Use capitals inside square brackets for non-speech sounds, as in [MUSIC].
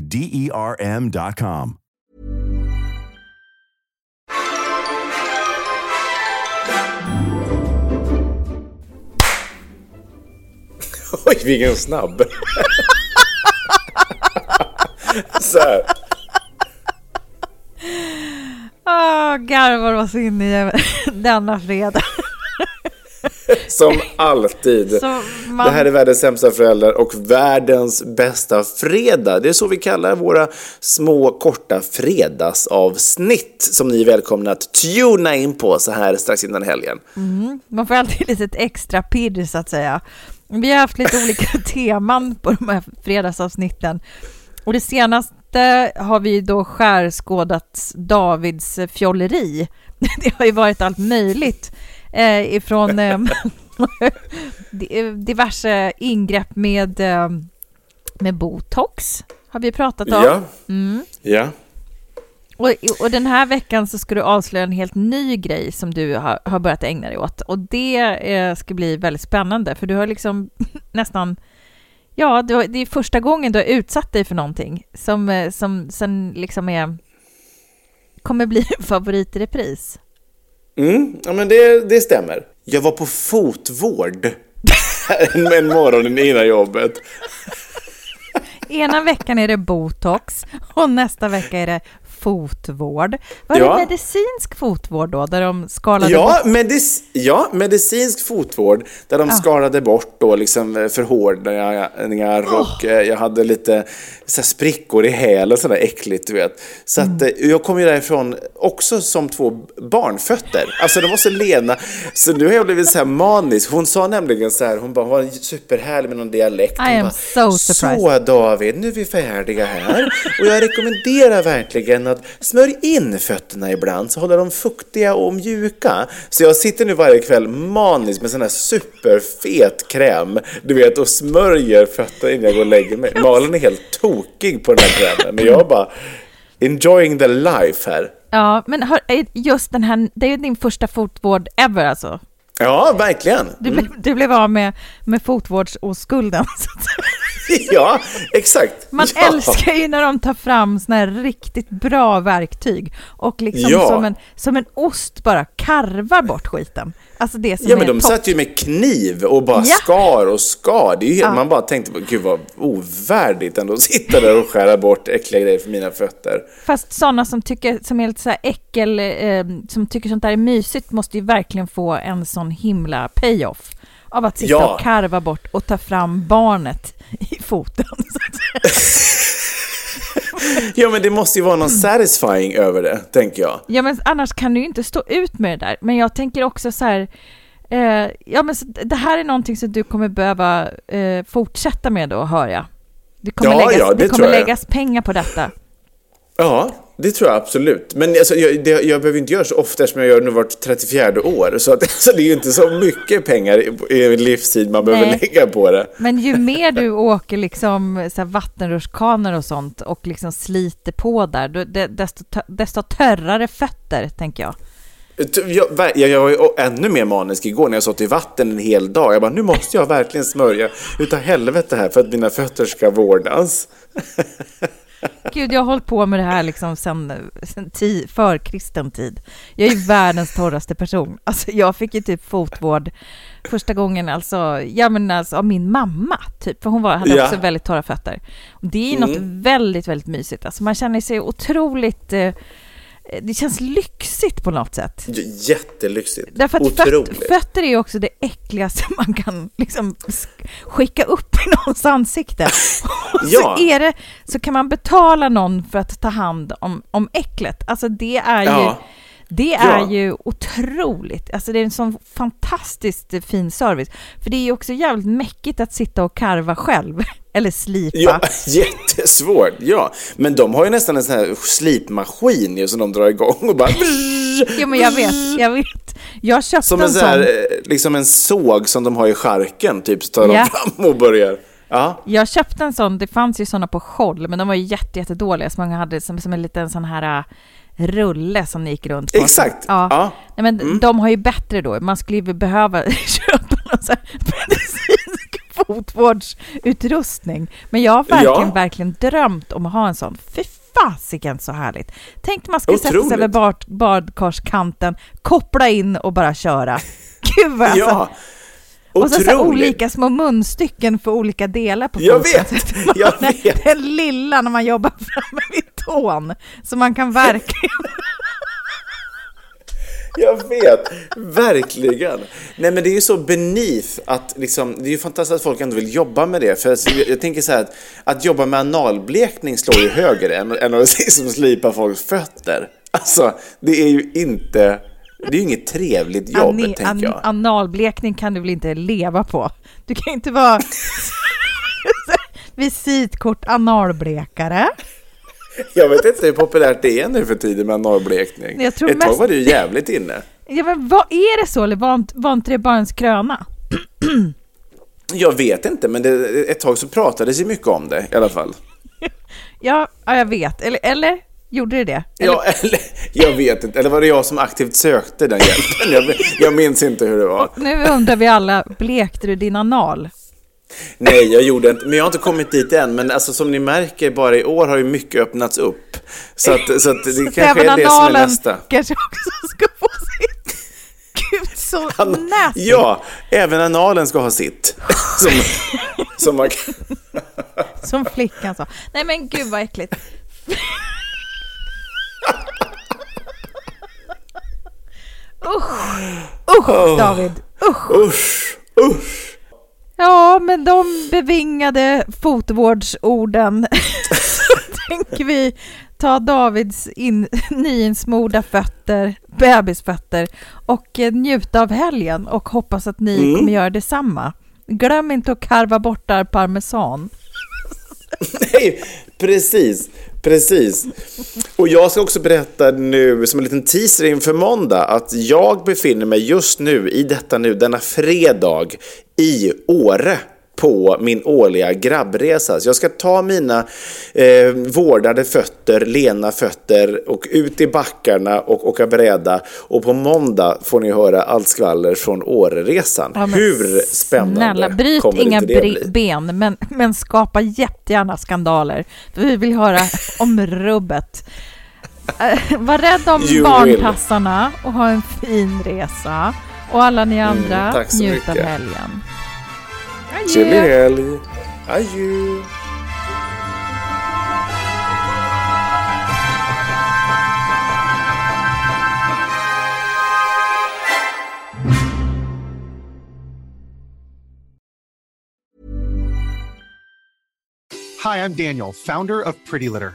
D E R M.com. [LAUGHS] Oj, vilken snabb. [LAUGHS] Så här. Åh, garvar oss in i denna fredag. Som alltid. Så man- Det här är världens sämsta föräldrar och världens bästa fredag. Det är så vi kallar våra små korta fredagsavsnitt som ni är välkomna att tuna in på så här strax innan helgen. Man får alltid lite extra pirr så att säga. Vi har haft lite olika [LAUGHS] teman på de här fredagsavsnitten. Och det senaste har vi då skärskådat Davids fjolleri. [LAUGHS] Det har ju varit allt möjligt eh, ifrån eh, [LAUGHS] [LAUGHS] diverse ingrepp med, eh, med botox har vi pratat om. Ja. Ja. Och, och den här veckan så ska du avslöja en helt ny grej som du har, har börjat ägna dig åt. Och det eh, ska bli väldigt spännande, för du har liksom [LAUGHS] nästan... Ja, har, det är första gången du har utsatt dig för någonting som, eh, som sen liksom är... kommer bli [LAUGHS] en favorit i repris. Mm, ja, men det, det stämmer. Jag var på fotvård [LAUGHS] en, morgon innan jobbet. Ena veckan är det botox och nästa vecka är det fotvård. Var det Ja. medicinsk fotvård då, där de skalade Ja, bort? medic ja, medicinsk fotvård där de skalade bort då liksom eh, förhårdningar och eh, jag hade lite så sprickor i hälen, sådär äckligt du vet. Så att eh, jag kom ju därifrån också som två barnfötter. Alltså det måste Lena, så nu har jag blivit så här manisk. Hon sa nämligen så här, hon bara, hon var superhärlig med någon dialekt. Hon I am bara, so surprised." Så David, nu är vi färdiga här och jag rekommenderar verkligen att smörj in fötterna ibland så håller de fuktiga och mjuka. Så jag sitter nu varje kväll maniskt med sån här superfet kräm, du vet, och smörjer fötterna innan jag går och lägger mig. Malin är helt tokig på den här krämen, men jag bara enjoying the life här. Ja, men hör, just den här, det är ju din första fotvård ever alltså. Ja, verkligen. Du, blev, du blev av med, med fotvårdsoskulden. [LAUGHS] [LAUGHS] Ja, exakt. Man ja. älskar ju när de tar fram såna här riktigt bra verktyg och liksom Ja. som, en, som en ost bara karvar bort skiten. Alltså det som Ja men de topp. satt ju med kniv och bara Ja. skar och skar. Det är ju helt, Ja. Man bara tänkte, gud vad ovärdigt ändå att sitta där och skära bort äckliga grejer för mina fötter. Fast sådana som tycker, som är lite så här äckel, eh, som tycker sånt där är mysigt måste ju verkligen få en sån himla payoff av att sitta Ja. och karva bort och ta fram barnet i foten. [LAUGHS] Ja men det måste ju vara någon satisfying över det, tänker jag. Ja, men annars kan du ju inte stå ut med det där. Men jag tänker också så här, eh, ja men så, det här är någonting som du kommer behöva eh, fortsätta med då, hör jag. Det kommer, Ja, läggas, ja, det det kommer läggas pengar på detta. Ja, det tror jag absolut. Men alltså, jag, det, jag behöver inte göra så ofta eftersom jag gör nu vart 34 år. Så, att, [LAUGHS] alltså, det är ju inte så mycket pengar i, i livstid man behöver Nej. lägga på det. Men ju mer du åker liksom så här vattenrutschkanor och sånt och liksom sliter på där, desto, desto törrare fötter, tänker jag. Jag, jag, jag var ju ännu mer manisk igår när jag satt i vatten en hel dag. Jag bara, nu måste jag verkligen smörja utav helvete här för att mina fötter ska vårdas. [LAUGHS] Gud, jag har hållit på med det här liksom sen, sen ti, för kristen tid. Jag är ju världens torraste person. Alltså, jag fick ju typ fotvård första gången alltså, ja, men alltså, av min mamma, typ. För hon var, hade Ja. också väldigt torra fötter. Och det är något väldigt, väldigt mysigt. Alltså, man känner sig otroligt... Eh, det känns lyxigt på något sätt. Jättelyxigt. Därför att Otroligt. fötter är ju också det äckligaste [LAUGHS] man kan liksom sk- skicka upp i någons ansikte. Ja. så, är det, så kan man betala någon för att ta hand om, om äcklet. Alltså det är ju, Ja. det är Ja. ju otroligt. Alltså det är en sån fantastiskt fin service. För det är ju också jävligt mäckigt att sitta och karva själv. Eller slipa. Ja, [LAUGHS] jättesvårt. Ja, men de har ju nästan en sån här slipmaskin ju som de drar igång och bara... [LAUGHS] Ja, men jag vet, jag vet. Jag köpte Som en en sån här, eh, liksom en såg som de har i charken, typ, så tar Ja. de fram och börjar. Ja, Jag köpte en sån, det fanns ju såna på Scholl, men de var ju jätte, jättedåliga. Så många hade som, som en liten sån här äh, rulle som ni gick runt på. exakt. Ja. Ja. Nej, men de har ju bättre då. Man skulle ju behöva [LAUGHS] köpa någon sån här medicinsk fotvårdsutrustning. Men jag har verkligen, Ja. verkligen drömt om att ha en sån. Fy fasiken så härligt. Tänk man skulle sätta sig över bad, badkarskanten, koppla in och bara köra. [LAUGHS] Gud vad jag Ja. och så, så olika små munstycken för olika delar på Jag foten. vet, [LAUGHS] att man- jag vet. Den lilla när man jobbar [LAUGHS] framme vid tån. Så man kan verkligen... [LAUGHS] Jag vet, verkligen. Nej men det är ju så beneath att liksom, det är ju fantastiskt att folk ändå vill jobba med det. För alltså, jag, jag tänker så här att, att jobba med analblekning slår ju högre än, än att [LAUGHS] liksom slipa folks fötter. Alltså, det är ju inte, det är ju inget trevligt jobb, Ani- tänker an- jag. analblekning kan du väl inte leva på? Du kan inte vara [LAUGHS] visitkort analblekare. [LAUGHS] Jag vet inte hur populärt det är nu för tiden med. Jag tror Ett tag mest- var det ju jävligt inne. Ja, men vad är det så? Eller var var inte det bara en skröna? [CLEARS THROAT] Jag vet inte, men det, ett tag så pratades ju mycket om det i alla fall. [LAUGHS] Ja, ja jag vet. Eller, eller gjorde det det? Eller, Ja, [LAUGHS] eller jag vet inte. Eller var det jag som aktivt sökte den hjälpen? Jag, jag minns inte hur det var. Nu undrar vi alla, blekte du din anal? Nej, jag gjorde inte. Men jag har inte kommit dit än. Men alltså, som ni märker, bara i år har ju mycket öppnats upp. Så, att, så att det kanske Även är det som är nästa. kanske också ska få sitt. Gud, så [LAUGHS] An- nasty. Ja, även analen ska ha sitt. Som, som man. Som flickan sa. Nej men gud vad äckligt. Usch, usch David, usch. Usch, usch. Ja, men de bevingade fotvårdsorden [LAUGHS] så tänker vi ta Davids in, nyinsmorda fötter, bebisfötter och eh, njuta av helgen och hoppas att ni Mm. kommer göra detsamma. Glöm inte att karva bort där parmesan. Nej, precis. Precis. Och jag ska också berätta nu, som en liten teaser inför måndag, att jag befinner mig just nu, i detta nu, denna fredag, i Åre på min årliga grabbresa. Så jag ska ta mina eh, vårdade fötter, lena fötter och ut i backarna och åka bräda. Och på måndag får ni höra allt skvaller från Åreresan. Ja, Hur spännande Snälla, bryt kommer inga inte det bli? ben, men, men skapa jättegärna skandaler. Vi vill höra om rubbet. Eh, var rädd om You barnpassarna och ha en fin resa. Och alla ni andra, Mm, tack så njut av mycket. helgen. Trevlig Adjö. helg! Adjö! Hi, I'm Daniel, founder of Pretty Litter.